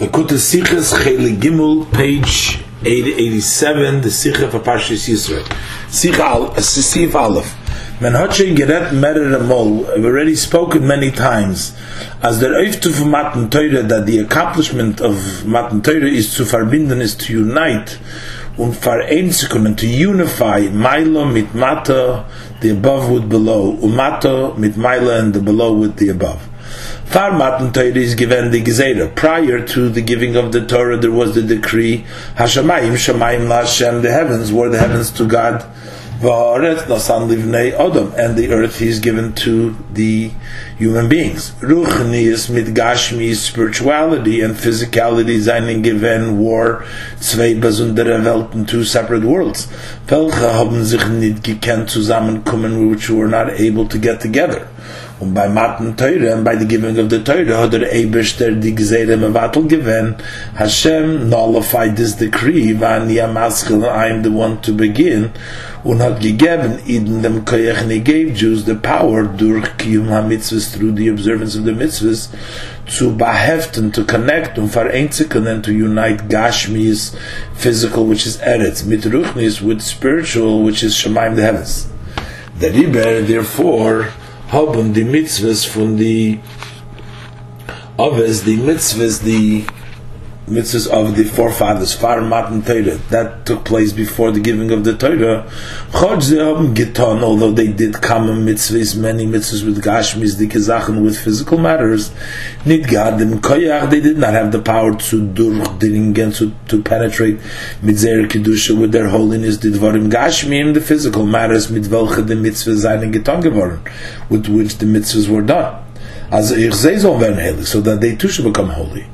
Lakut Sichas Chele Gimel, page 887, the Sicha of Parshas Yisrael. Sicha Al, Sif Aleph. Men Hotche Geret Merer Amol, have already spoken many times, as der Eiftu von Matan Teure, that the accomplishment of Matan Teure is to verbinden, is to unite, und vereinzigen, and to unify, Milo mit Mata, the above with below, Umato mit Milo and the below with the above. Far Matan Torah is given the. Prior to the giving of the Torah, there was the decree, Hashemayim, Shemayim Lashem, the heavens were the heavens to God, and the earth is given to the human beings. Ruchnius mit Gashmi, spirituality and physicality, seinen given war, zwei besondere Welten, two separate worlds. Welche haben sich nicht gekannt zusammenkommen, which were not able to get together. Und bei Matan Teure and by the giving of the Teure hat der Eberster die Geseire Mevatel given, Hashem nullified this decree, Van Yamaschel, I am the one to begin, und hat gegeben in dem Koyach, gave Jews the power durch Kiyum HaMitzvahs, through the observance of the mitzvahs, to beheften, to connect, und vereinzigen, and to unite Gashmi's physical, which is Eretz, mit Ruchnis, with spiritual, which is Shemaim, the heavens. The Riber, therefore, haben die Mitzvahs von die Oves, die Mitzvahs, die Mitzvahs of the forefathers, Far Matan Torah, that took place before the giving of the Torah. Chod ze haben getan, although they did common mitzvahs, many mitzvahs with Gashmis, the Kazachen, with physical matters, nit gadim koyach, they did not have the power to durchdringen, to, to penetrate mitzer kedusha with their holiness, the dvarim Gashmim, the physical matters, mit welche the mitzvahs seinen getan geworden, with which the mitzvahs were done. Also ich sehe so werden heilig, so that they too should become holy.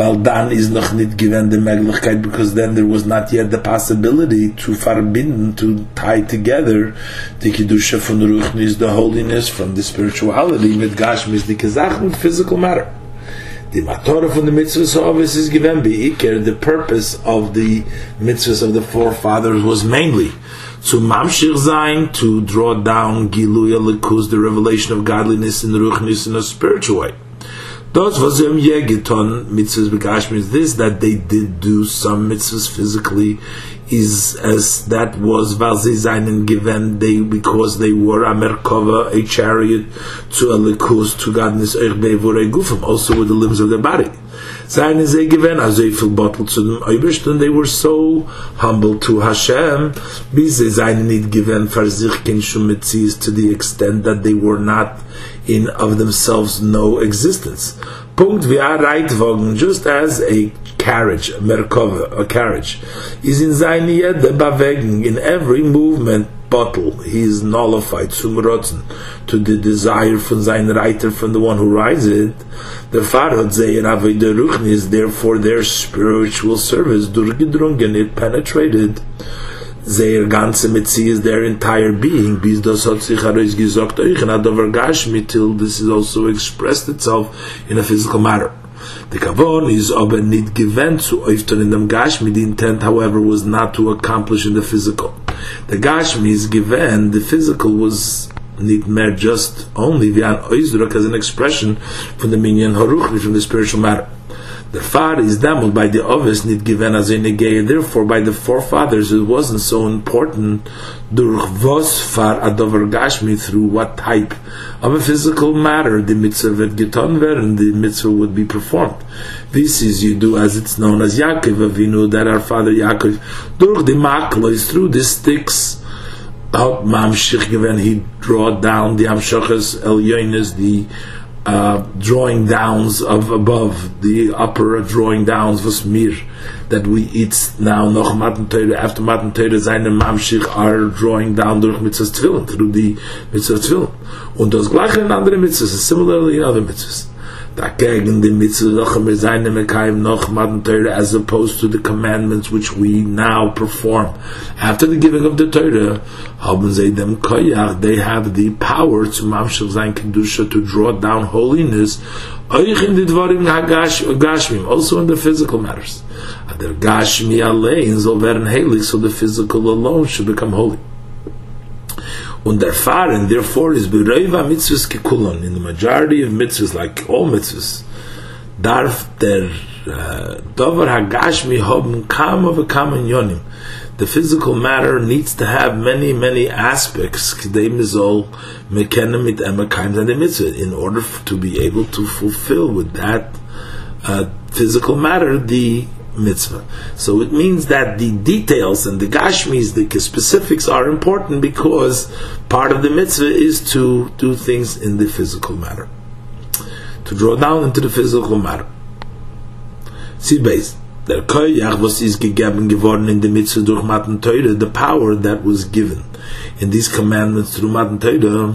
Weil dann ist noch nicht given the Möglichkeit, because then there was not yet the possibility to verbinden, to tie together the Kedusha von Ruchnis, the holiness from the spirituality mit Gashmis, the Kazach, with physical matter. The Matorah from the mitzvahs obvious is given Be'ikir, the purpose of the mitzvahs of the forefathers was mainly to mamshir zayin, to draw down Giluya Likus, the revelation of godliness in Ruchnis in a spiritual way. Those was im yegeton mitzvahs begashmi is this that they did do some mitzvahs physically is as that was valzizainen given they because they were a merkava a chariot to a likus to godness also with the limbs of their body. Zayin is a given as they feel bottled to them and they were so humble to Hashem bis zayin need given for sich ken shumetzis to the extent that they were not in of themselves no existence. Punkt wie a Reitwagen, just as a carriage, a Merkova, a carriage, is in seine Yede bewegen, in every movement, bottle, he is nullified, zum Rotzen, to the desire from sein Reiter, from the one who rides it. The Farad Zeir Aveda is therefore their spiritual service, durchgedrungen, it penetrated, their ganze Metzies, their entire being, bis das hat sich heraus gesagt, euch in Adover Gashmi, till this is also expressed itself in a physical matter. The Kavon is aber nicht given zu öfter in dem Gashmi, the intent, however, was not to accomplish in the physical. The Gashmi is given, the physical was nicht mehr just only ein Oizdruk as an expression from the Minyan Haruchni, from the spiritual matter. The far is damned by the obvious need given as in a therefore by the forefathers it wasn't so important. Durch was far adover gashmi through what type of a physical matter the mitzvah wird getan werden the mitzvah would be performed. This is you do as it's known as Yaakov Avinu that our father Yaakov durch the maklos through the sticks out mamshich given he draw down the amshachas el the uh, drawing downs of above the upper drawing downs was mir that we eat now noch matan teure after matan teure seine mamshich are drawing down durch mitzvahs tefillin through the mitzvahs tefillin. Und das gleiche in andere mitzvahs similarly in other mitzvahs dagegen die mitzvah mit seinem mekayim noch matan teure as opposed to the commandments which we now perform. After the giving of the teure haben sie dem koyach they have the power to mamshich sein kedusha to draw down holiness euch in die dvarim gashmim also in the physical matters. Der gashmi allein soll werden heilig so the physical alone should become holy und erfahren therefore is bereva mitzvahs kekulan in the majority of mitzvahs like all mitzvahs darf der uh, Dover Hagashmi haben kama v'kama yonim. The physical matter needs to have many, many aspects k'dei mizol mekenem mit emakayim and the mitzvah in order to be able to fulfill with that uh, physical matter the mitzvah. So it means that the details and the gashmis, the specifics are important because part of the mitzvah is to do things in the physical matter. To draw down into the physical matter. See base. Der Koyach was is gegeben geworden in der Mitzvah durch Matan Teure, the power that was given in these commandments through Matan Teure,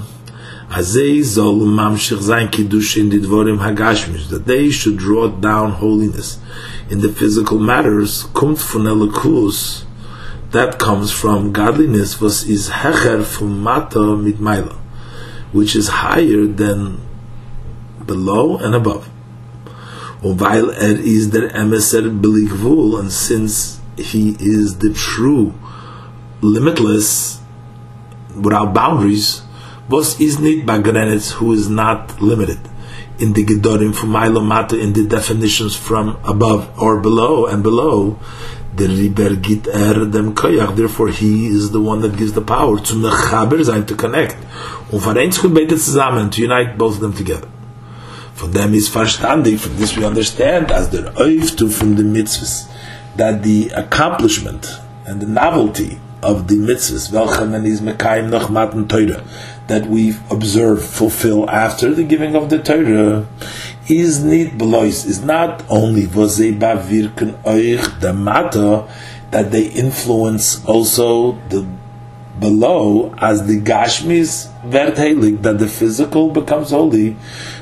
that they should draw down holiness in the physical matters, kumt von elikus, that comes from godliness, was is hecher from mata mit which is higher than below and above. While er is der emeser beligvul, and since he is the true, limitless, without boundaries, was is nit bagrenetz, who is not limited in the gedorim from Mata in the definitions from above or below and below. The riber git er dem koyach. Therefore, he is the one that gives the power to mechaber sein to connect. Und vereins gut beide zusammen to unite both of them together. Von them is verstandig. From this we understand as the oiftu from the mitzvahs that the accomplishment and the novelty of the mitzvahs, welchen is mekayim noch matan teure, that we observe, fulfill after the giving of the Torah, is nit belois, is not only vosei bavirken oich the mata, that they influence also the below as the gashmis vert that the physical becomes holy,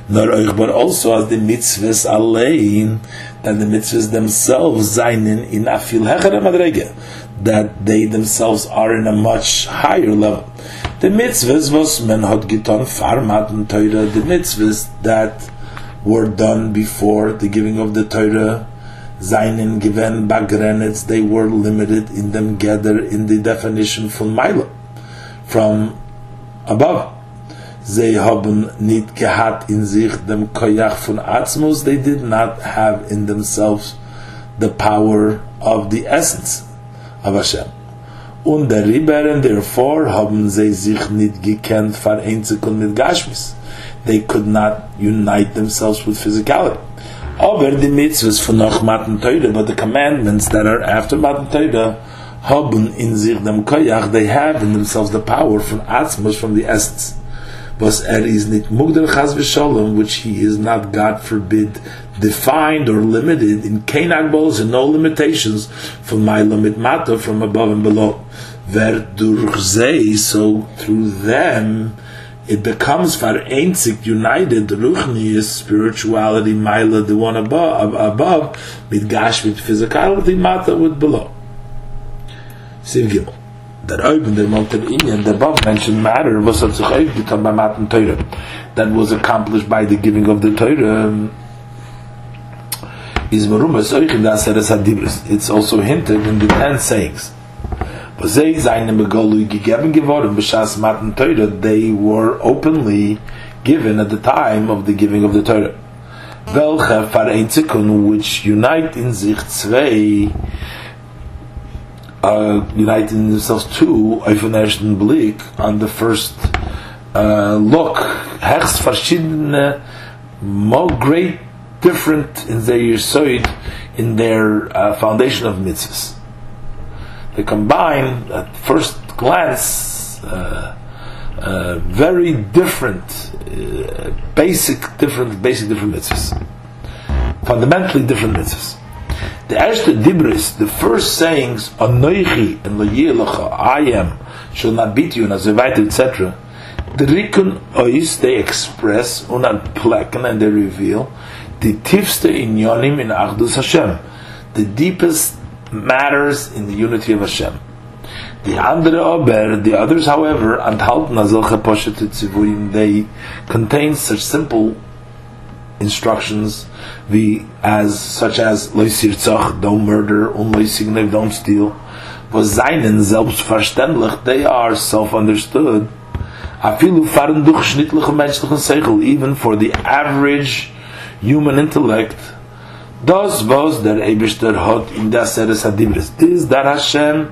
nor oich, but also as the mitzvahs allein, that the mitzvahs themselves zainin in afil hecher madrege, that they themselves are in a much higher level. The mitzvahs was men had giton farmat and Torah, the mitzvahs that were done before the giving of the Torah, Zainin given bagrenets, they were limited in them gather in the definition from Milo, from above. They haben nicht gehabt in sich dem koyach von Atzmus, they did not have in themselves the power of the essence of Hashem. Und der Ribber, and therefore haben sie sich nicht gekannt vereinzelt mit Gashmis. They could not unite themselves with physicality. Aber die Mitzvahs von noch Matan Teure, but the commandments that are after Matan Teure, haben in sich dem Koyach, they have in themselves the power from Atzmos, from the essence. Was er is nit mugdar chaz v'sholem, which he is not, God forbid, defined or limited in Kain and no limitations from my limit matter from above and below. So through them, it becomes vereinzigt, united, ruchni is spirituality, Maila, the one above, above, with gash, with physicality, mata, with below. Siv Gimel. Der Oben, der Monte Inyan, the above mentioned matter, was hat sich aufgetan Torah. That was accomplished by the giving of the Torah, um, is merumas oich in aseres hadibris. It's also hinted in the ten sayings. But they seine begolu gegeben geworden b'shas matan Torah. They were openly given at the time of the giving of the Torah. Welche vereinzikun which unite in sich zwei uh, unite in themselves two auf den Blick on the first uh, look hechts verschiedene more great different in their yisoid, in their uh, foundation of mitzvahs. They combine, at first glance, uh, uh, very different, uh, basic different, basic different mitzvahs, fundamentally different mitzvahs. The Erste Dibris, the first sayings, Anoichi and Loyilacha, I am, shall not beat you, and etc. The Rikun Ois, they express, unanplecken, and they reveal, the tifste inyonim in Achdus Hashem, the deepest matters in the unity of Hashem. The andere ober, the others, however, enthalten solche poshet tzivurim, they contain such simple instructions, the as such as loisirtzach, don't murder, unloisignev, don't steal, was seinen selbstverständlich, they are self-understood. Afilu fahren durchschnittliche menschlichen Seichel, even for the average human intellect Das was der Eberster hat in der Seres Hadibris. This that Hashem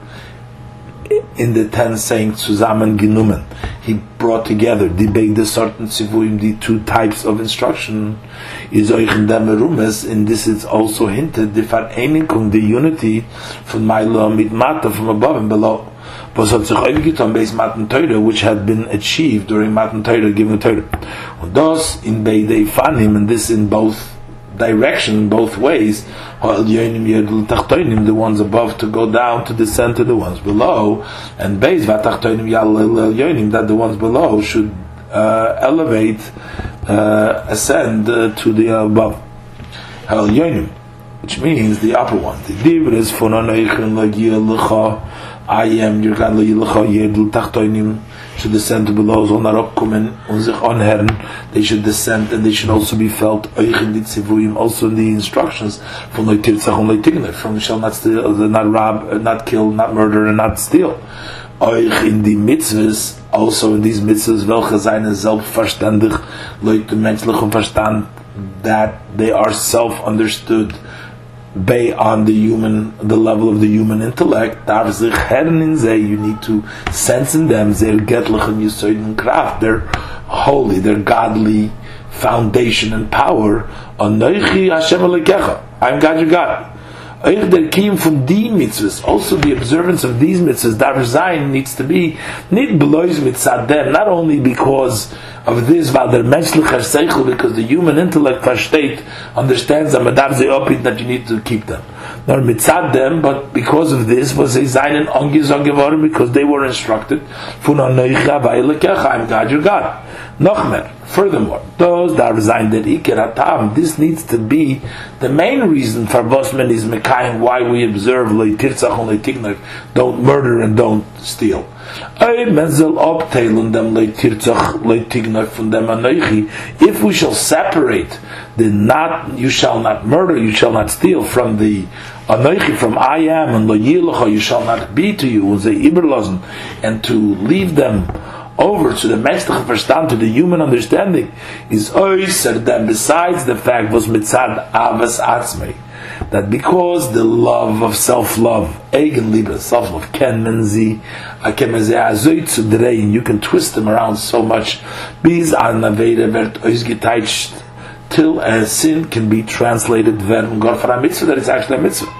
in the ten sayings zusammengenommen. He brought together the beide Sorten Zivuim, the two types of instruction, is euch in dem Rumes, and this is also hinted, the Vereinigung, the unity von Mailo mit Mata, from above and below. Was hat Matan which had been achieved during Matan Teure, given Teure. Und das in beide Ifanim, and this in both direction, both ways, the ones above to go down to descend to the ones below, and base that the ones below should uh, elevate, uh, ascend uh, to the above. Which means the upper one. The divr is I am your God yedul tachtoinim should descend to below soll nach kommen und sich anhören. They should descend and they should also be felt euch in die zivuim also in the instructions from the tirtzach und leitigner from shall not steal not rob not kill not murder and not steal. Euch in die mitzvahs also in these mitzvahs welche seine selbstverständig leute menschlichen verstand that they are self understood bay on the human, the level of the human intellect, er you need to sense in them, their holy, their godly foundation and power. I'm God your God. Euch der Kiem von die mitzvahs, also the observance of these mitzvahs, dar sein needs to be, nit belois mitzad them, not only because of this, weil der menschliche Seichel, because the human intellect versteht, understands madar ze opit, that you need to keep them. Nor mitzad them, but because of this, was sie seinen ongesong geworden, because they were instructed, von anoicha vaylekecha, I'm God your God. Noch mehr. Furthermore, those that resign that ikeratam, this needs to be the main reason for Bosman is Mekayim, why we observe leitirtzach and leitignak, don't murder and don't steal. If we shall separate the not, you shall not murder, you shall not steal from the Anoichi from I am and lo you shall not be to you, and to leave them over to the menschliche Verstand, to the human understanding, is oiser than besides the fact was mitzad avas atzmei. That because the love of self-love, eigen liebe, self-love, ken menzi, you can twist them around so much, bis an aveda vert oisgeteicht, till a sin can be translated werden Gott for a mitzvah, that it's actually a mitzvah.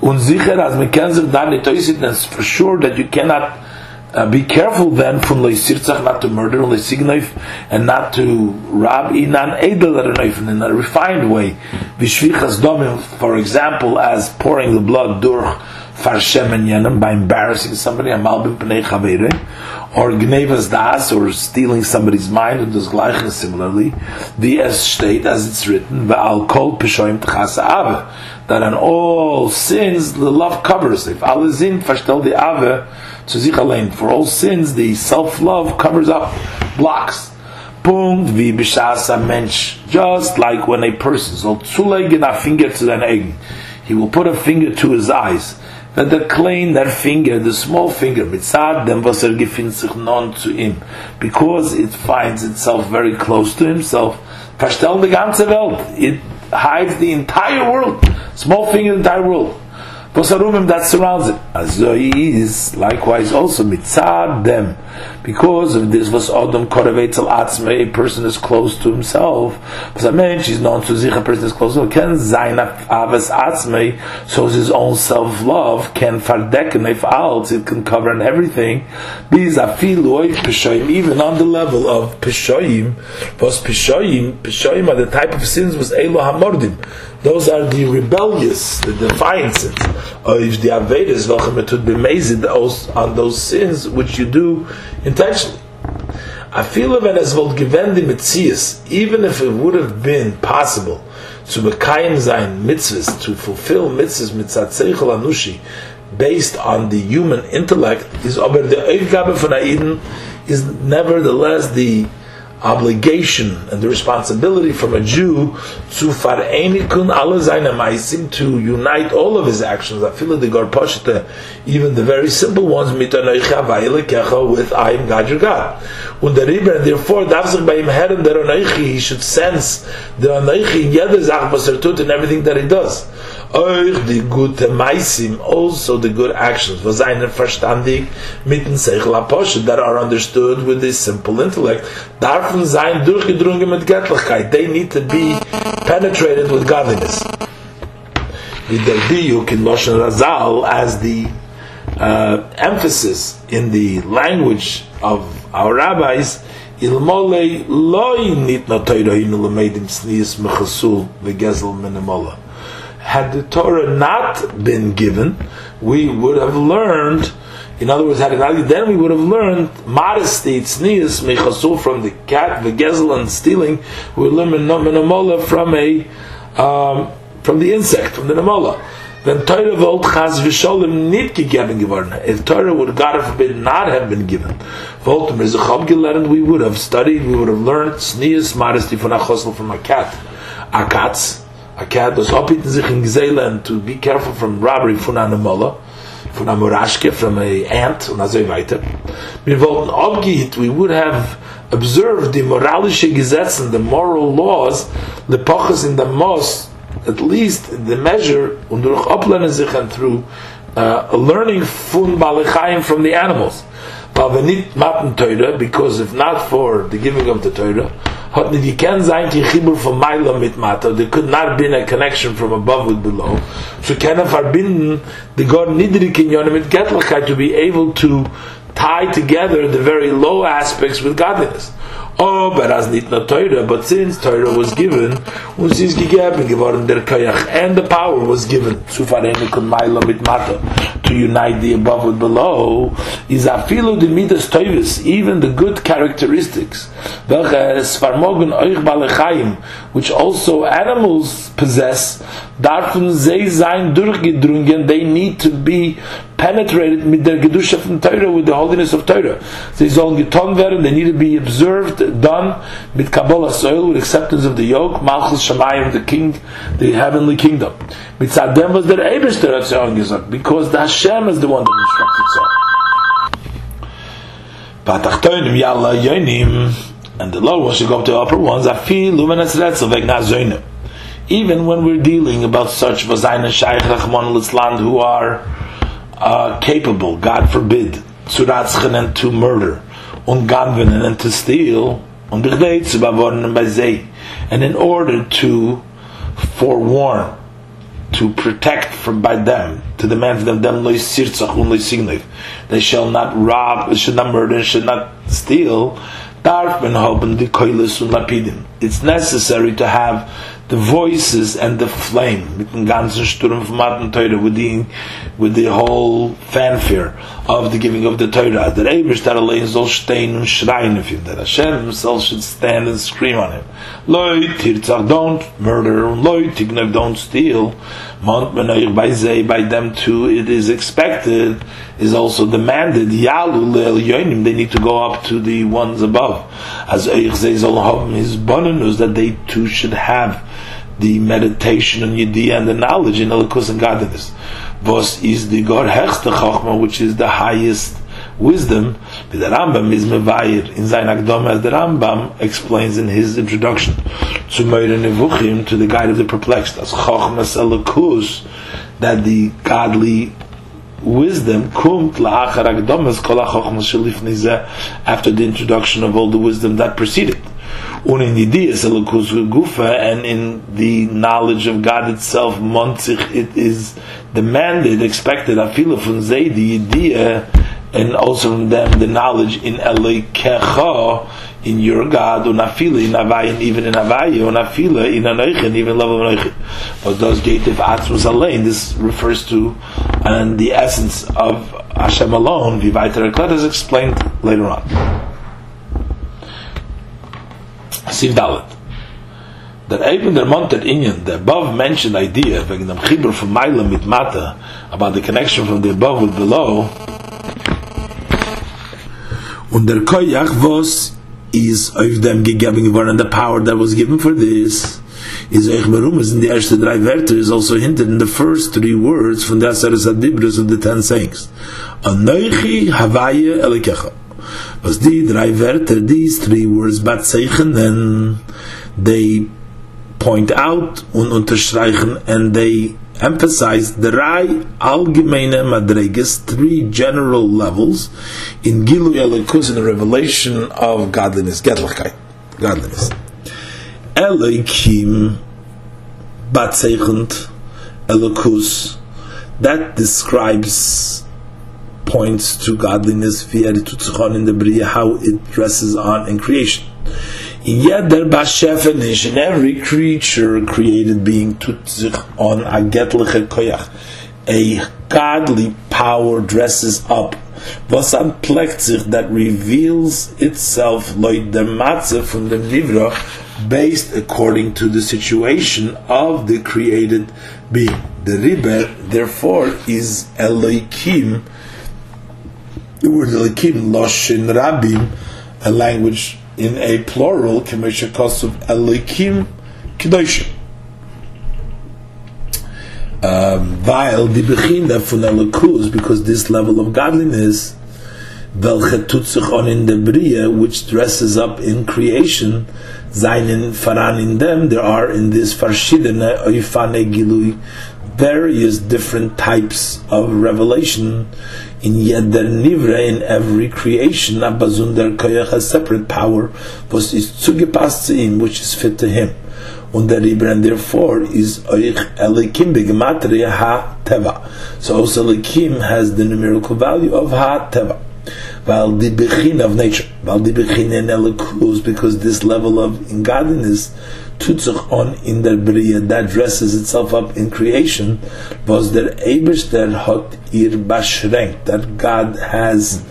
Und sicher, as me ken sich da nicht for sure that you cannot uh, be careful then from leisirtzach not to murder leisignif and not to rob inan edel in a refined way. Vishvichas domim for example as pouring the blood durch farshem and yenem by embarrassing somebody amal b'pnei chavere or gnevas das or stealing somebody's mind and does similarly. The as state as it's written va'al kol peshoim tchasa that on all sins the love covers if alazin fashtel the ave to sich allein. For all sins, the self-love covers up, blocks. Punkt wie bishas a mensch. Just like when a person soll zulegen a finger to an egg. He will put a finger to his eyes. That the klein, that finger, the small finger, mitzad dem was er gefindt sich non zu ihm. Because it finds itself very close to himself. Verstell die ganze Welt. It hides the entire world. Small finger, the entire world. Posarumim that surrounds it. As is likewise also mitzad them. Because of this was Adam Koravetzel Atzme, a person is close to himself. Because a man, she's known to sich, a person is close to himself. Can zain avas Atzme, so his own self-love can fardecken if alt, it can cover and everything. These are filoy peshoim, even on the level of peshoim. Was peshoim, peshoim are the type of sins was Elo HaMordim. Those are the rebellious, the defiant sins. Or if the Avedas, on those sins which you do intentionally. I feel when as would given the mitzias, even if it would have been possible to mekayim zayin mitzvahs, to fulfill mitzvahs mitzat seichel anushi, based on the human intellect, is aber the Eivgabe von Aiden is nevertheless the obligation and the responsibility from a Jew to farenikun alle seine meisim to unite all of his actions. I feel the garposhte, even the very simple ones mit kecha with I am God your God. Und der Rebbe, and therefore darf sich bei ihm herren der Anoichi, he should sense the Anoichi in jeder Sache was er tut in everything that he does. Euch die gute meisim, also the good actions, was einen verstandig mitten Seichel Apostel that are understood with this simple intellect, darf dürfen sein durchgedrungen mit Göttlichkeit. They need to be penetrated with godliness. With the Biyuk in Loshen Razal as the uh, emphasis in the language of our rabbis, ilmole loy nitna toirohinu lemedim snius mechasul vegezel menemola. Had the Torah not been given, we would have learned in other words, had it not then we would have learned modesty, tznius, mechasul from the cat, the gezel and stealing. We would learn from a um, from the insect, from the namola. Then Torah v'sholim. If Torah would God forbid not have been given, we would have studied, we would have learned tznius, modesty from a chosel from a cat. A cat, a cat does opiten sich in Gzela to be careful from robbery from a namola von einer Murashke, from a ant, und so weiter. Wir wollten abgeht, we would have observed the moralische Gesetze, the moral laws, the pochas in the most, at least in the measure, und durch Oplernen sich and through uh, learning von Balechayim from the animals. But we need Torah, because if not for the giving of the Torah, hat nicht gekannt sein die Chibur von Maila mit Mata. There could not be a connection from above with below. So können verbinden die God niedrig in Yonah mit to be able to tie together the very low aspects with godliness. But as nicht nur Teure, but since Teure was given, und sie ist gegeben geworden, der Kayach, and the power was given, zu verene kun Maila mit Mata, to unite the above with below, is afilu de midas Teures, even the good characteristics, welches vermogen euch balechayim, which also animals possess, darfen sie sein durchgedrungen, they need to be penetrated der Gedusha from Torah, with the holiness of Torah. Sie sollen getan werden, they need to be observed, done, mit Kabbalah soil, with acceptance of the yoke, Malchus Shemayim, the king, the heavenly kingdom. Mit Zadem was sie angesagt, because the Hashem is the one that instructed so. Patachtoinim yalla yonim, and the lower ones should go up to the upper ones, afi luminous retzel vegna. Even when we're dealing about such vazayna shaykh litzland who are uh, capable, God forbid, zu and to murder, und ganvenen and to steal, and in order to forewarn, to protect from by them, to demand for them, they shall not rob, should not murder, should not steal. It's necessary to have the voices and the flame mit dem ganzen Sturm von Matan Teure with the, with the whole fanfare of the giving of the Torah. That Eivish that allein soll stehen und schreien of him that Hashem himself should stand and scream on him. Loi tirtzach don't murder Loi tignev don't steal. Mont menoich by zei by them too it is expected is also demanded. Yalu le'el yoinim they need to go up to the ones above. As Eich zei zol haben his bonenus that they too should have the meditation and Yediyah and the knowledge in Elikus and godliness. Vos is the God Hechste Chochma, which is the highest wisdom. The Rambam is Mevayir in Zayin Akdom, as the Rambam explains in his introduction to Nevuchim, to the guide of the perplexed, as Chochmas Elikus, that the godly wisdom kumt la'achar akdomas kol ha'chochmas shelifnei after the introduction of all the wisdom that preceded un in ideas gufa and in the knowledge of God itself montzich it is demanded expected afila from zay the idea and also from them the knowledge in kecha in your God un afila in avayin, even in avay un afila in anoich and even love of anoich but those gate of atzmus this refers to and the essence of Hashem alone vivayter is explained later on Siv Dalet. That even der Montet Inyan, the above mentioned idea, wegen dem Chibur from Maila mit Mata, about the connection from the above with below, und der Koyach was is of them gegeben geworden, the power that was given for this is euch is in the erste drei Wörter is also hinted in the first three words from the Aseres Adibris of the ten sayings. Anoichi Havaye Elikecha. Was die drei Wörter, these three words, bat zeichen, and they point out und unterstreichen, and they emphasize the Rai Algemeine Madreges, three general levels in Gilu Elikus, in the revelation of godliness, Gedlichkeit, godliness. Elohim Batzeichend Elokus that describes points to godliness via the in the Bria how it dresses on in creation. Yet there bashefenish in every creature created being tutzich on a getliche koyach. A godly power dresses up was plekzich that reveals itself like the matzah from the nivra based according to the situation of the created being. The riber, therefore, is Elohim. The word Elohim, Loshin Rabim, a language in a plural, Kamesha Kosov Elohim Kedoshim. Um, while the Bechina von Elokus, because this level of godliness, welche tut sich on in the Bria, which dresses up in creation, seinen Faran in them, there are in this verschiedene Oifane Gilui various different types of revelation in Yeder Nivre, in every creation, Abazunder Koyach has separate power, was is zugepasst zu ihm, which is fit to him. Und der Riber, and therefore, is Oich Elikim begematria ha Teva. So also Elikim has the numerical value of ha Teva. While the bechin of nature, while the bechin in elikus, because this level of ungodliness tutzach on in der bria that dresses itself up in creation was der Eberster hot ir bashrenk that God has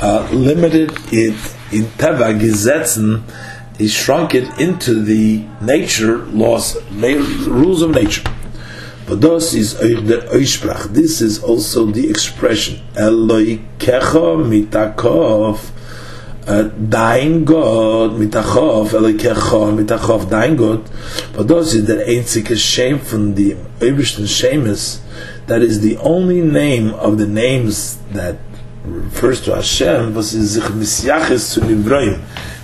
uh, limited it in teva gesetzen he shrunk it into the nature laws rules of nature but this is der Eisprach. This is also the expression Eloi kecha mitakov uh, dein God mitachov Eloi kecha mitachov dein God but this is der einzige shame from the Eibishten Shemus that is the only name of the names that refers to Hashem was in sich misyaches to Nivroim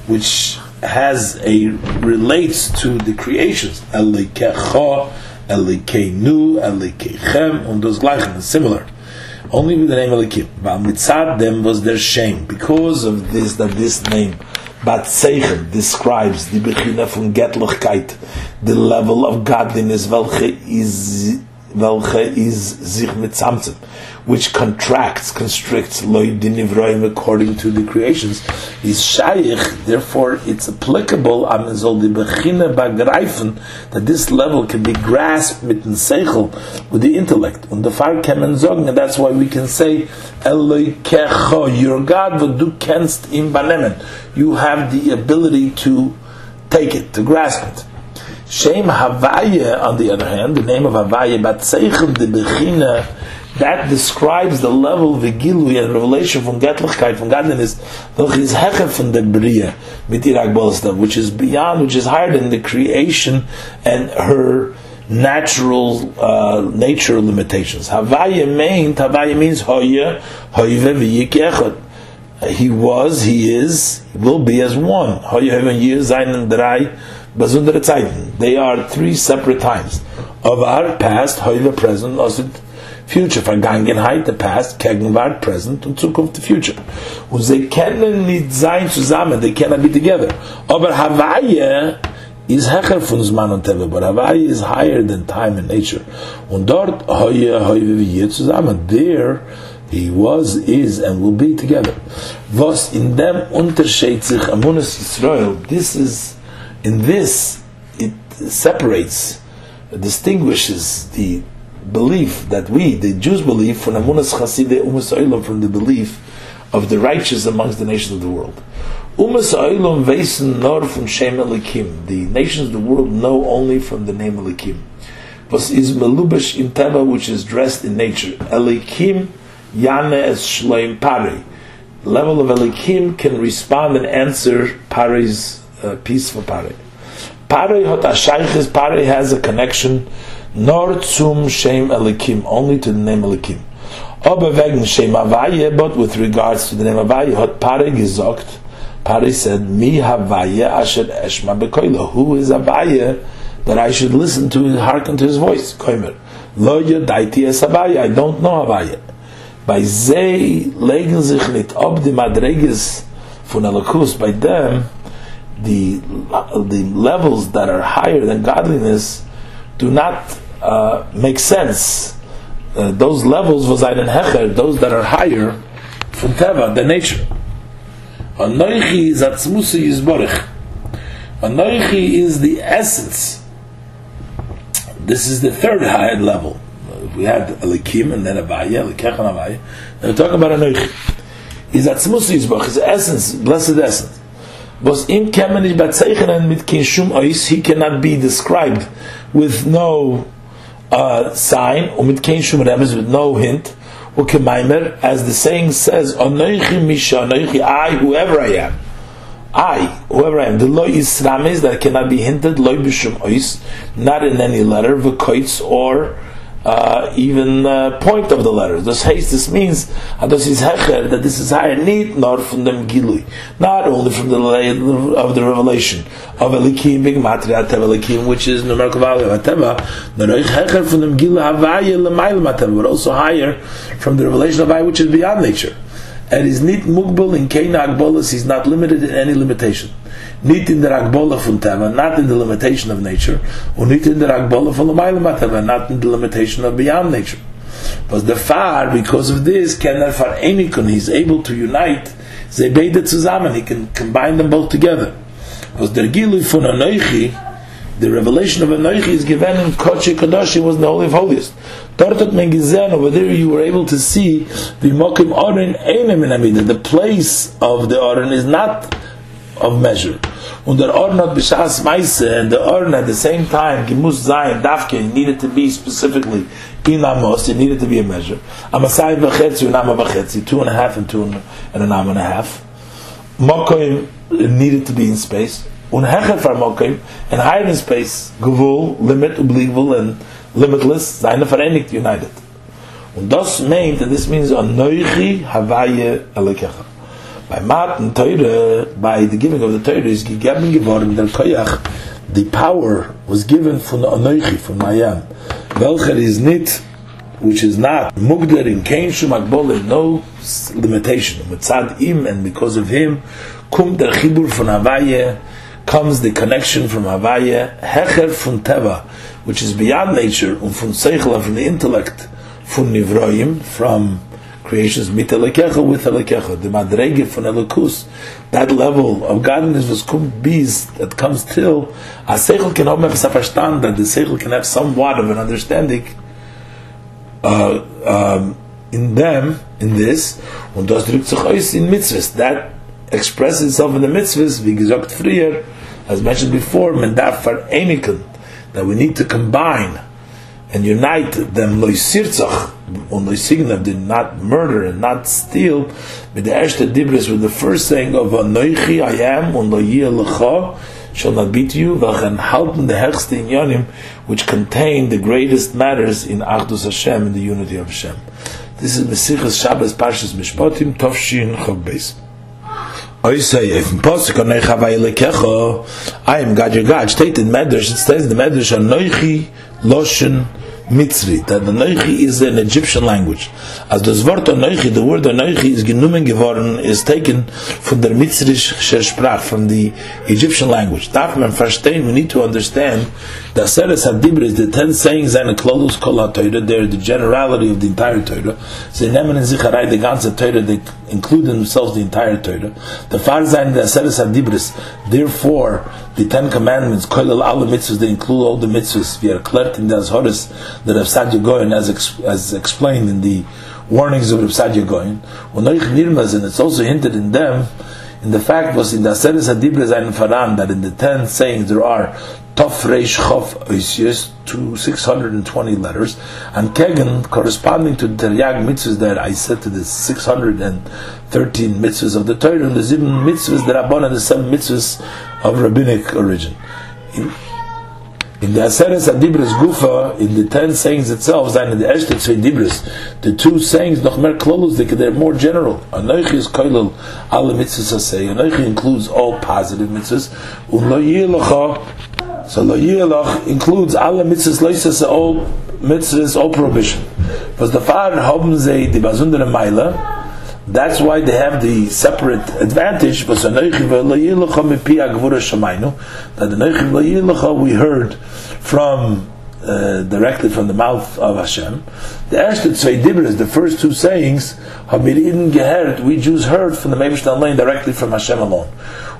which has a relates to the creations Eloi kecha Elikeinu, Elikechem, und those gleichen, similar. Only with the name Elikim. But mitzad them was their shame. Because of this, that this name, Bat Seichen, describes the Bechina von Getlichkeit, the level of godliness, welche is welche is sich mitzamtzem, which contracts, constricts, loy dinivroim according to the creations, is shaykh, therefore it's applicable, amenzol di bechine bagreifen, that this level can be grasped mit seichel, with the intellect, und the far kemen sagen, and that's why we can say, Eloi kecho, your God, what du kennst im banemen, you have the ability to take it, to grasp it. Shem Havaya, on the other hand, the name of Havaya, Batzeichen de Bechina, that describes the level of the Gilui and revelation from Gatlichkeit, from godliness, from the Bria, which is beyond, which is higher than the creation and her natural uh, nature limitations. Havaya means, Havaya means Hoya, Hoyve V'yik He was, he is, he will be as one. Hoya Heven Yir Zayin Drai, Bazundere Zeiten. They are three separate times. Of our past, heute, present, also future. Vergangenheit, the past, Gegenwart, present und Zukunft, the future. Und sie können nicht sein zusammen, they cannot be together. Aber Hawaii is hecher von Zman und Teve, but Hawaii is higher than time and nature. Und dort, heute, heute, wie hier zusammen. There, he was, is, and will be together. Was in dem unterscheidet sich Amunas Israel, this is in this, it separates, distinguishes the belief that we, the Jews, believe from Amunas from the belief of the righteous amongst the nations of the world. Nor from. The nations of the world know only from the name Elikim. Was is Melubash in Teva, which is dressed in nature. Elikim Yane es Shloim Pari. level of Elikim can respond and answer Pare's uh, piece for Pare. Pare hot ashayches Pare has a connection nor zum shem Elikim, only to the name Elikim. Aber wegen shem Avaye, but with regards to the name Avaye, hot Pare gesagt, Pare said, Mi Havaye asher eshma bekoilo. Who is Avaye that I should listen to, hearken to his voice? Koimer. Lo yadaiti es Avaye. I don't know Avaye. By ze legen sich nit ob die Madreges von Alakus, by them, the, the levels that are higher than godliness do not uh, make sense. Uh, those levels was einen hecher, those that are higher from teva, the nature. Anoichi is atzmusu yizborich. Anoichi is the essence. This is the third higher level. We had Elikim and then Abaya, Elikech and Abaya. We're talking about Anoichi. Is atzmusu yizborich, his essence, blessed essence. Was im kemen nicht bezeichnen mit kein Shum Ois, he cannot be described with no uh, sign, und mit kein Shum Remes, with no hint, ukemaimer, as the saying says, Onoichi Misha, Onoichi, I, whoever I am. I, whoever I am, the loy is rames that cannot be hinted, loy b'shum ois, not in any letter, v'koitz, or uh, even uh, point of the letter. This haste, this means ados is hecher that this is higher need not from the gilui, not only from the of the revelation of elikim big matria elikim, which is numerical value of ateva, hecher from the gilui but also higher from the revelation of I, which is beyond nature. And is nit mugbal in keina agbolas, he's not limited in any limitation. Nit in der Agbola von Teva, not in the limitation of nature, und nit in der Agbola von Lamaila Teva, not in the limitation of beyond nature. But the far, because of this, can er vereinigen, he's able to unite, they beide zusammen, he can combine them both together. Because der Gilui von Anoichi, the revelation of Anoichi is given in Kodesh Kodesh, was the Holy of Holiest. Dort hat man gesehen, over there you were able to see the Mokim Oren Einem in Amida. The place of the Oren is not of measure. Und der Oren hat Bishas Meise, and the Oren at the same time, Gemus Zayin, Dafke, it needed to be specifically in Amos, it needed to be a measure. Amasai Vachetzi, and Amma Vachetzi, two and a half and two and an Amma and a half. Mokim needed to be in space. Und Hecher for Mokim, and higher in space, Gevul, limit, Ubligvul, and limitless, seine vereinigt, united. Und das meint, and this means, Anoichi Havaye Elekecha. By Matan Teure, by the giving of the Teure, is gegeben geworden, der Koyach, the power was given the Anoichi, from Mayam. Welcher is nit, which is not, Mugder in Kain Shumakbole, no limitation. Mitzad im, and because of him, kum der Chibur von Havaye, comes the connection from Havaye, Hecher von Teva, which is beyond nature, and from Seichel, from the intellect, from Nivroim, from creations mit elekecha with the madrege von elokus that level of godliness was kum bees that comes till a seichel can have verstand that the seichel can have somewhat of an understanding uh, um, in them in this und das drückt sich aus in mitzvahs. That expresses itself in the mitzvahs wie gesagt früher as mentioned before men verenigen that we need to combine and unite them loy und loy signav did not murder and not steal with the erste dibris with the first saying of anoichi I am und loy yeh lecha shall not be to you vachen halten the hechste in yonim which contain the greatest matters in Achdus Hashem in the unity of Hashem. This is Mesichas Shabbos Parshas Mishpatim Tovshin Chog Beis. I say, if in Posuk on Nechavai Lekecho, I am God your God, stated Medrash, it says the Medrash, Anoichi Loshen Mitzri, that the Noichi is an Egyptian language. As das Wort Noichi, the word Noichi is genommen geworden, is taken from the Mitzrish Sprach, from the Egyptian language. Darf man verstehen, we need to understand that Seres HaDibris, the ten sayings and Klolus Kol HaTorah, they're the generality of the entire Torah. They nemen in Zicharai, the ganze Torah, they include in themselves the entire Torah. The Farzain, the Seres HaDibris, therefore, the Ten Commandments, Kol Al Mitzvahs, they include all the mitzvahs. We are clear in the Azhoris, that Rav Sadia Goyen as, ex- as explained in the warnings of Rav Sadia Goyen, when Noich Nirmaz, and it's also hinted in them, in the fact was in the Aseres Hadibra Zayin Faran that in the ten sayings there are Tov Reish Chof Oisius to 620 letters, and Kegen corresponding to the Teryag mitzvahs that I said to the 613 mitzvahs of the Torah, and the seven mitzvahs that Rabban and the seven mitzvahs of rabbinic origin. In, in the Aseres Adibris Gufa, in the ten sayings itself, and in the Eshtet Tzvei Dibris, the two sayings, noch mer klolus, they're more general. Anoichi is koilel alle mitzvahs asay. Anoichi includes all positive mitzvahs. Un lo yilacha, so lo yilach includes alle mitzvahs loisas, all mitzvahs, all prohibition. Was the Far haben sie die besondere Meile, that's why they have the separate advantage. That the we heard from uh, directly from the mouth of Hashem. The erste zwei Dibras, the first two sayings, we Jews heard from the Mevishtan Lane directly from Hashem alone.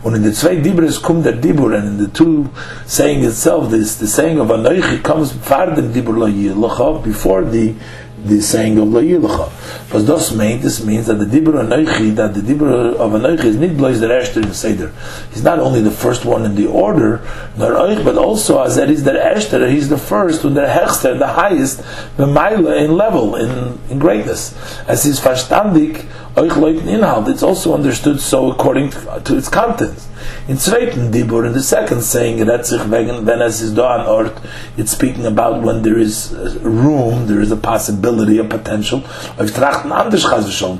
And in the zwei Dibras kum der Dibur, and in the two saying itself, this the saying of Anoichi comes far den Dibur lo before the the saying of La'ilacha. But this means, this means that the Dibur Anoichi, that the Dibur of Anoichi is not the Eshter in Seder. He's not only the first one in the order, but also as that is the Eshter, he's the first, and the Hechster, the highest, the Maila in level, in, in greatness. As his Verstandig, Oich Leuten Inhalt, it's also understood so according to its contents. In zweiten Dibur, in the second saying, Retzich wegen, wenn es ist da an Ort, it's speaking about when there is room, there is a possibility, a potential, of trachten anders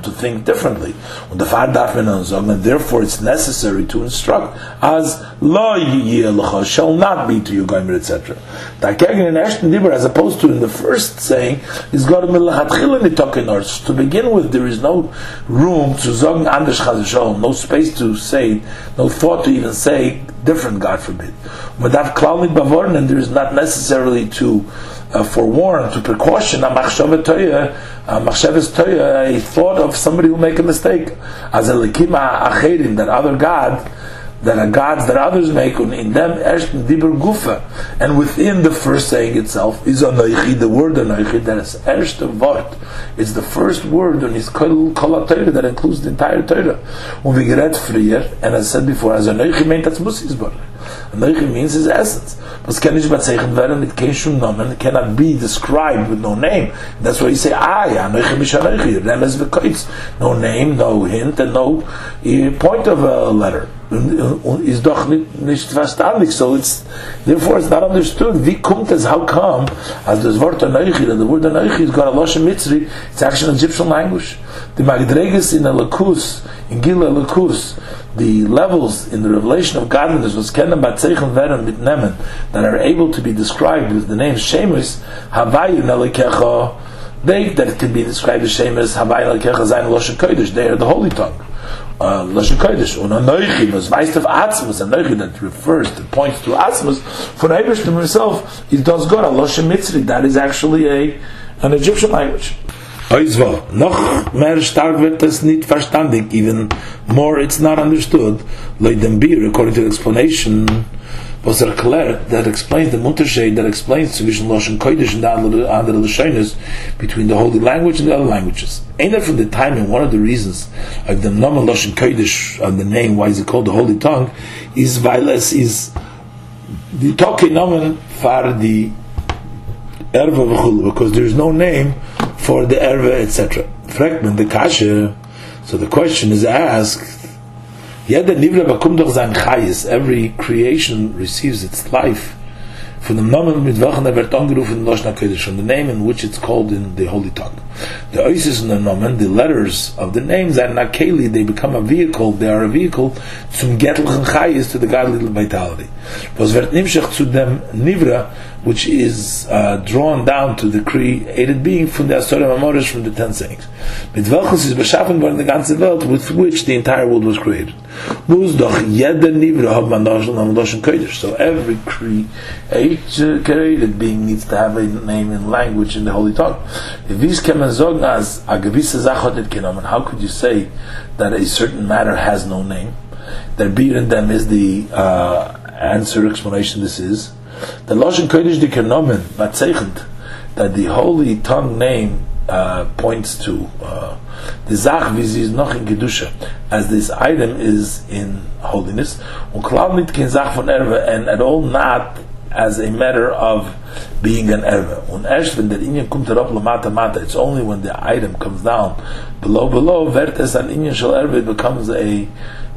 to think differently. Und der Fahr darf man sagen, and therefore it's necessary to instruct, as lo yiyelecha shall not be to you, Goimer, etc. Dagegen in ersten Dibur, as opposed to in the first saying, is God to begin with, there is no room to sagen anders no space to say, no thought to even say different, God forbid. Without klali bavorn, and there is not necessarily to uh, forewarn, to precaution, a machshavah toya, a a thought of somebody who make a mistake, as a lekima acherim, that other God, that are gods that others make, in them ersten dibur gufa, and within the first saying itself is anoichi, the word anoichi, that is erste vort, it's the first word on his kol kol that includes the entire Torah. When we get frier, and as I said before, as anoichi meant that's musisbar. Anoichi means his essence. Kann nicht bezeichnet werden mit kein Shum Nomen, cannot be described with no name. That's why you say, ah, Anoichi mish Anoichi, Remes v'koitz. No name, no hint, and no uh, point of a letter. Is doch nicht verstandig so. It's therefore it's not understood. Wie kommt es how come? As das wort anoichi the word anoichi is got a losh mitzri. It's actually an Egyptian language. The magdreges in a lakus in gila lakus the levels in the revelation of godliness was kennen bat zeichen werden mit nemen that are able to be described with the name shemus havayu nalikecha they that can be described as shemus havayu nalikecha zayin losh kodesh. They are the holy tongue Lashon Kodesh, und Anoichi, was weißt auf Atzmus, Anoichi that refers, that points to Atzmus, for Ebershtim himself, he does God, a Lashon Mitzri, that is actually a, an Egyptian language. Oizva, noch mehr stark wird das nicht verstandig, even more it's not understood, like them beer, according to the explanation, was er erklärt, that explains the Unterschied, that explains zwischen Lashon Kodesh and the other Lashonis, between the holy language and the other languages. Ain't that from the time, and one of the reasons of the Nama Lashon Kodesh, of the name, why is it called the holy tongue, is violence, is the Toke Namen for the Erva v'chulu, because there is no name for the Erva, etc. Fragment, the Kasha, so the question is asked, Every creation receives its life from the Namen mit welchen er wird angerufen in Loshna Kodesh, from the name in which it's called in the Holy Tongue. The Oisis in the Namen, the letters of the names are Nakeli, they become a vehicle, they are a vehicle zum Gettelchen Chayis, to the godly vitality. Was wird nimshach zu dem Nivra, which is uh, drawn down to the created being from the Asura Mamoris, from the ten sayings. Mit welches is beschaffen worden the ganze Welt, with which the entire world was created. Muss doch jeder Nivra hat man Lashon Kodesh. So every created being needs to have a name and language in the Holy Tongue. If these kemen sagen as a gewisse Sache hat genommen, how could you say that a certain matter has no name? That beer in them is the uh, answer explanation this is. The Lashon Kodesh dikenomen, but that the Holy Tongue name uh, points to uh, the zach is noch in kedusha, as this item is in holiness, und klar nicht kein zach von erve, and at all not as a matter of being an erve. Und erst wenn der Inyan kommt herab lamata mata, it's only when the item comes down below below, wird es an Inyan shel erve, it becomes a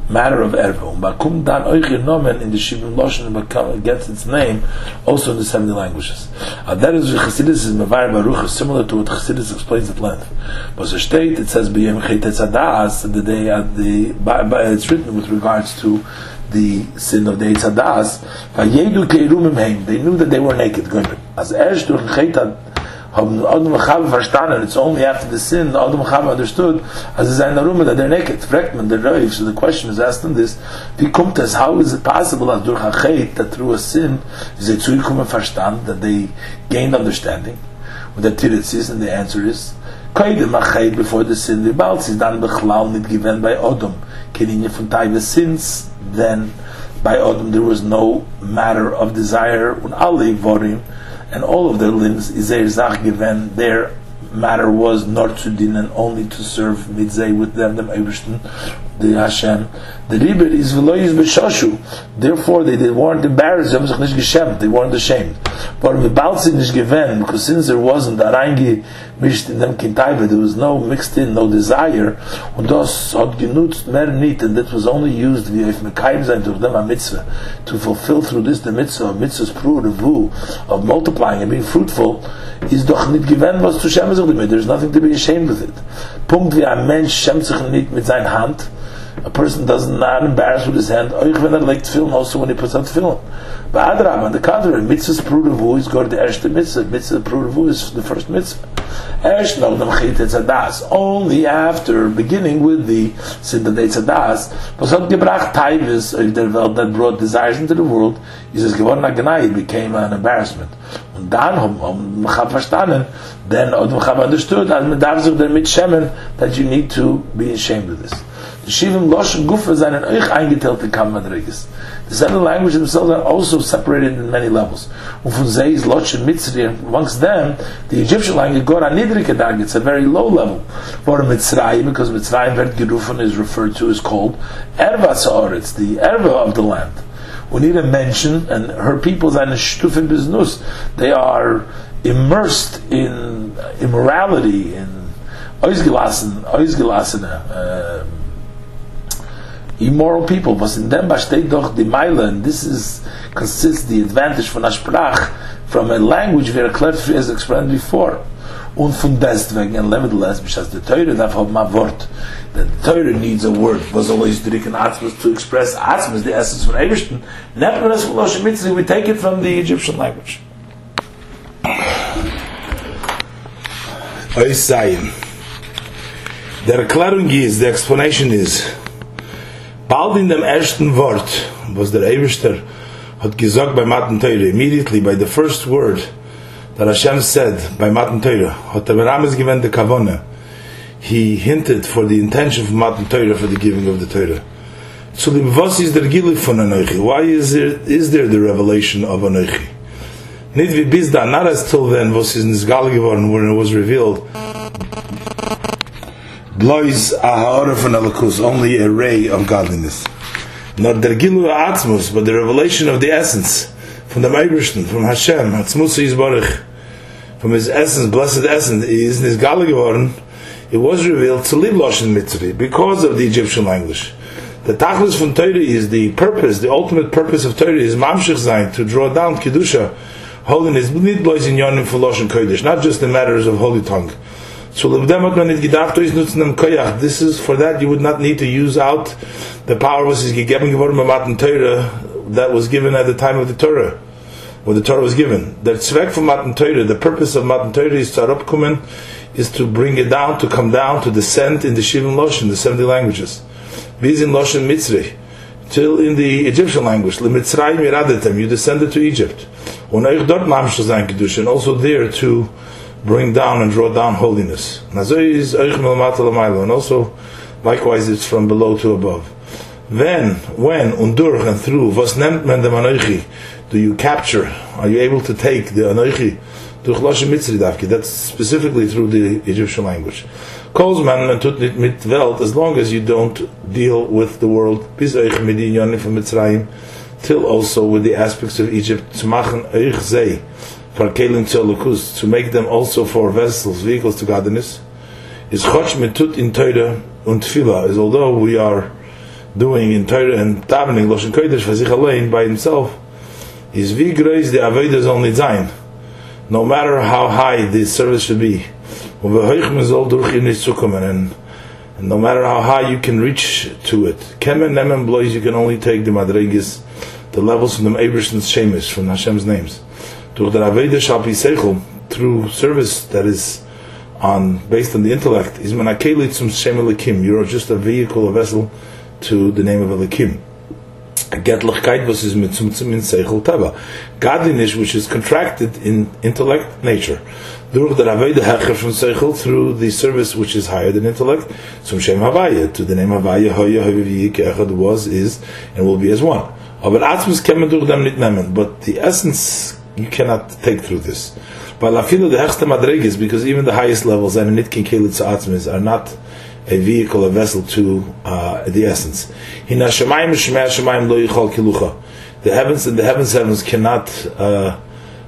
matter of erva. Und bakum dan oichir nomen in the Shibim Loshen gets its name also in the 70 languages. Uh, that is what Chassidus is Mevar Baruch, similar to what Chassidus explains at length. But the state, it says B'yem Chet the day at the, by, by, it's written with regards to the sin of the Eitzadas, they knew that they were naked. As Esh durch haben Adam Chava verstanden, it's only after the sin Adam Chava understood, as is in the room that they're naked. Fragt man der Reif, so the question is asked in this, wie kommt es, how is it possible that durch Achet, that through a sin, is it zugekommen verstand, that they gained understanding? Und der Tiritz is, and the answer is, Koidem Achet, before the sin, the Balz is dann bechlal nicht given by Adam, keninje von Taiva sins, then by Adam there was no matter of desire, und alle Vorim, and all of their limbs is zach given their matter was not to din and only to serve mitzay with them. The Eibishten, the Hashem. The ribet is v'loyis b'shoshu. Therefore, they, they weren't embarrassed. They weren't ashamed. But v'balzin is given because since there wasn't arangi mished in them kintaiva, there was no mixed in, no desire. Und das hat genutzt mehr nicht, and that was only used wie if mekayim sein durch them a to fulfill through this the mitzvah, mitzvah's pru revu of multiplying and being fruitful is doch nicht given was zu schämen sich damit. There's nothing to be ashamed with it. Punkt wie ein Mensch schämt sich nicht mit seiner Hand a person does not embarrass with his hand, oich when like film also when he puts out film. But Adrab, on the contrary, mitzvah's prudavu is go to the erste mitzvah. Mitzvah prudavu is the first mitzvah. Erst no dem chetzetzadas. Only after beginning with the Siddha Detzadas, was hat gebracht Taivis of the world that brought desires into the world, is es geworden a Gnai, became an embarrassment. Und dann um, um, verstanden, then Odom Chab understood, as man darf sich damit schämen, that you need to be ashamed of this. Shivim Losh Gufa seinen euch eingeteilte Kammadreges. The seven languages themselves are also separated in many levels. Und von Zeh is Losh and Mitzri, amongst them, the Egyptian language, Gora Nidrike Dag, it's a very low level. For Mitzrayim, because Mitzrayim Vert Gerufan is referred to as called Erva Sa'or, it's the Erva of the land. We need to mention, and her people, seine Stufen Biznus, they are immersed in immorality, in Oizgelassen, Oizgelassene, um, immoral people was in them besteht doch die meile and this is consists the advantage von a sprach from a language where clever as explained before. Und von deswegen and nevertheless because the Torah darf have my word the Torah needs a word was always the Riken Atzmas to express Atzmas the essence von Ebersten. Nevertheless from Loshe Mitzri we take it from the Egyptian language. Ois Zayin. Der Erklärung ist, the explanation is bald in dem ersten Wort, was der Eberster hat gesagt bei Matan Teure, immediately by the first word that Hashem said by Matan Teure, hat der Rames gewend der Kavone, he hinted for the intention of Matan Teure for the giving of the Teure. So the was is der Gilif von Anoichi? Why is there, is there the revelation of Anoichi? Nicht wie bis da, not as till then, was is in Nisgal geworden, when it was revealed, blois von alakus, only a ray of godliness. Not der gilu atzmus, but the revelation of the essence from the Meibrishten, from Hashem, atzmus yizbarich, from his essence, blessed essence, is in his geworden, it was revealed to live Loshen Mitzri because of the Egyptian language. The tachlis from Torah is the purpose, the ultimate purpose of Torah is mamshich zayin, to draw down Kedusha, holiness, nit blois in yonim for not just the matters of holy tongue. So This is for that you would not need to use out the power was that was given at the time of the Torah. When the Torah was given. The for Matan Torah, the purpose of Matan Torah is to is to bring it down, to come down, to descend in the Shivim Loshen, the 70 languages. Vizin Loshen Mitzri. Till in the Egyptian language, you descended to Egypt. And also there to bring down and draw down holiness. And also, likewise, it's from below to above. Then, when, undur and through, was nennt man dem Anoichi, do you capture, are you able to take the Anoichi, durch Lashon Mitzri Davke, that's specifically through the Egyptian language. Calls man man tut nit mit Welt, as long as you don't deal with the world, bis euch mit Mitzrayim, till also with the aspects of Egypt, zu machen euch for Kelin Tzolukus, to make them also for vessels, vehicles to godliness, is Choch mit tut in Teure und Tfila, is although we are doing in Teure and davening, Lashon Kodesh, for sich allein, by himself, is wie groß the Avedas only sein, no matter how high the service should be, and, no matter how high you can reach to it, kemen nemen blois, you can only take the madregis, the levels from the Ebershon's Shemesh, from Hashem's names. Through service that is on based on the intellect, is manakeli zum Shem Elikim. You're just a vehicle, a vessel to the name of Elikim. Is in seichel. Godliness which is contracted in intellect nature. Aveda hecher from seichel through the service which is higher than intellect, zum Shem Havaya, to the name Havaya, hoya, hoya, echad was, is, and will be as one. But the essence you cannot take through this. But la fila the hechste madreges, because even the highest levels and nit kin kelit atzmis are not a vehicle, a vessel to uh, the essence. Hina shemayim shemei shemayim lo yichol kilucha. The heavens and the heavens heavens cannot uh,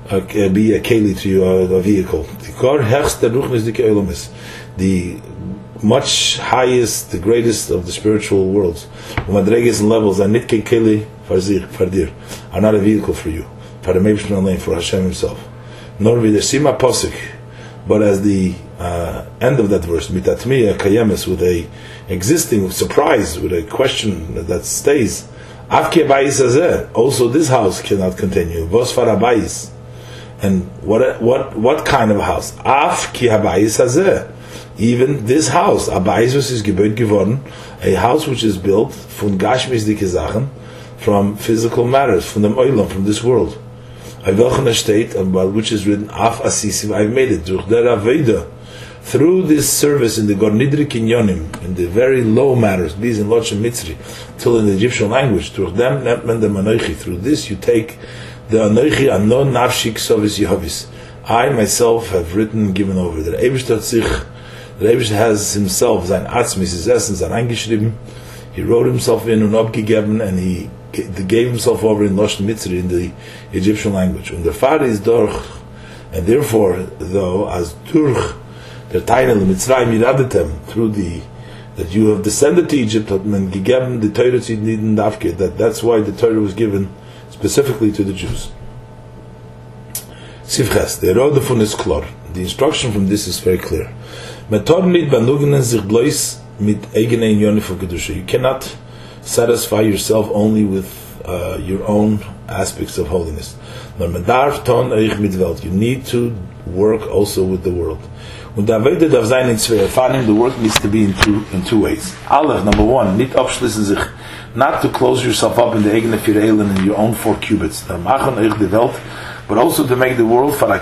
uh, be a keli to you, a, a vehicle. The kor hechste ruchnis dike The much highest, the greatest of the spiritual worlds. Madreges and levels are nit kin keli fardir, are not a vehicle for you. Mevishman lane, for Hashem himself. Nor videsima posik, but as the uh, end of that verse, mitatmiya kayemes, with a existing surprise, with a question that stays. Avki abayis also this house cannot continue. Vos farabais. And what what what kind of house? Avki abayis Even this house, abayis is gebaut geworden, a house which is built from gashmis dike Sachen, from physical matters, from the oilam, from this world. I state about which is written Af Asisim. I've made it durch der Aveda through this service in the Gornidri Kinyonim, in the very low matters, these in Loch Mitzri, till in the Egyptian language, through them Netman the Manoichi. Through this you take the Anoichi Anon Nafshik Sovis Yehovis. I myself have written, given over. The Eberstadt sich, the Eberstadt has himself, sein Atzmis, his essence, an eingeschrieben. He wrote himself in and and he gave himself over in Lashon Mitzri in the Egyptian language. And the father is Dorch, and therefore, though, as Durch, the Tainel Mitzrayim Yiradetem, through the that you have descended to Egypt, and gegeben the Torah to Nidin Davke, that that's why the Torah was given specifically to the Jews. Sivches, the von is klar. The instruction from this is very clear. Metor nit banugnen sich blois mit eigene Yonif of Kedusha. You cannot satisfy yourself only with uh, your own aspects of holiness. You need to work also with the world. The work needs to be in two, in two ways. Aleph, number one, not to close yourself up in the eigene vier in your own four cubits. But also to make the world for a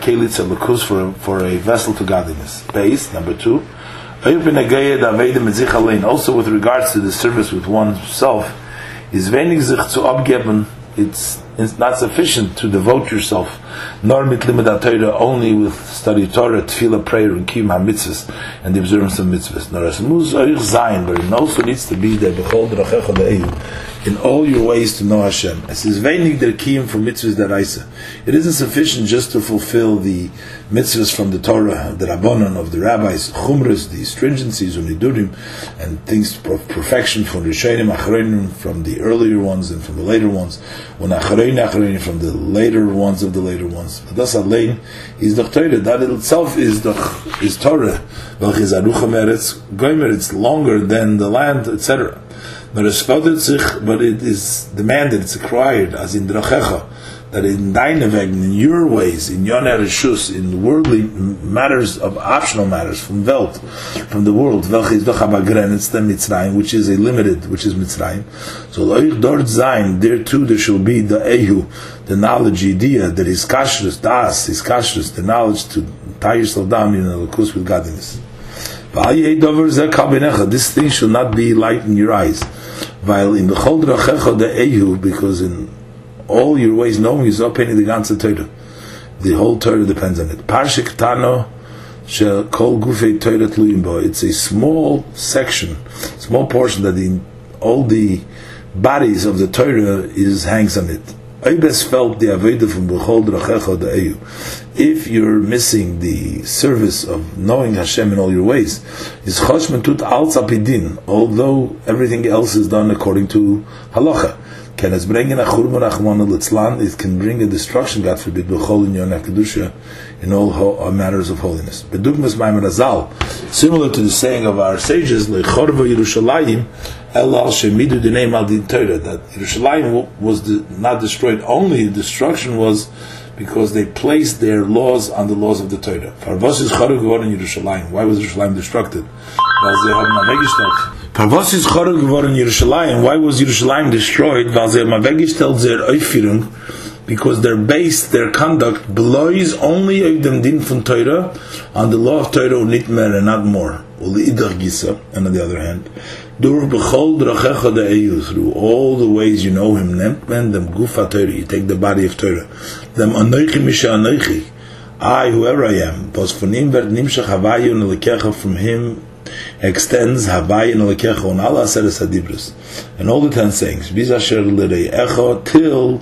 for a vessel to godliness. Base, number two, also with regards to the service with oneself, is it's, it's not sufficient to devote yourself, nor mit limit Torah only with study Torah, tefillah, prayer, and kiyum ha-mitzvahs, and the observance of mitzvahs. Nor as muz oich zayin, but it also needs to be there, bechol drachecha in all your ways to know Hashem. It says, Veinig der kiyum for mitzvahs deraisa. It isn't sufficient just to fulfill the mitzvahs from the Torah, the Rabbanon of the rabbis, chumras, the stringencies, unidurim, and things of perfection from Rishonim, Achronim, from the earlier ones and from the later ones, when Achronim, Achronim, from the later ones of the later ones. Das das allein ist doch teure, da in itself ist doch ist teure, weil es a ruche mehr ist, it's longer than the land, etc. But es fordert sich, but it is demanded, it's acquired, as in drachecha, that in deine in your ways, in your Rishus, in worldly matters of optional matters from Welt, from the world, welche is doch aber grenzt der Mitzrayim, which is a limited, which is Mitzrayim. So dort sein, there too there shall be the Ehu, the knowledge, idea, that is kashrus, das, is kashrus, the knowledge to tie yourself down in a lakus with godliness. This thing should not be light in your eyes. While in the Chol the Ehu, because in all your ways knowing is not painting the ganze Torah. The whole Torah depends on it. Parshik Tano call Gufei Torah Tluyimbo. It's a small section, small portion that the, all the bodies of the Torah is hangs on it. If you're missing the service of knowing Hashem in all your ways, is Choshman Tut Al although everything else is done according to Halacha can es bringen a churban achmon litzlan, it can bring a destruction, God forbid, b'chol in yon kedusha, in all ho- uh, matters of holiness. Bedugmas Maimon Azal, similar to the saying of our sages, lechorva Yerushalayim, el al shemidu dinei al din Torah, that Yerushalayim was de- not destroyed, only destruction was because they placed their laws on the laws of the Torah. Parvos is chorv geworden Yerushalayim. Why was Yerushalayim destructed? Weil sie haben weggestellt. Parvos is chorv geworden Yerushalayim. Why was Yerushalayim destroyed? Weil sie haben weggestellt their Aufführung because their base, their conduct blows only of dem din von Torah on the law of Torah and not more and not more. Uliidach gisa, and on the other hand, dur b'chol drachecha de'eyu, through all the ways you know him, nehmt men dem gufa Torah, you take the body of Torah, dem anoichi misha anoichi, I, whoever I am, was von ihm wird nimshach havayu nelekecha from him extends havayu nelekecha on Allah aseres hadibros, and all the ten sayings, bis asher echo, till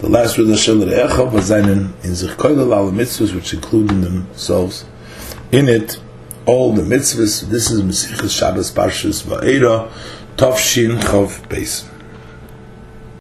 the last word asher l'rei echo, was seinen in sich koilel al mitzvahs, which include in themselves, in it, all the mitzvahs. This is Mesichas Shabbos Parshas Va'era Tavshin Chav Beis.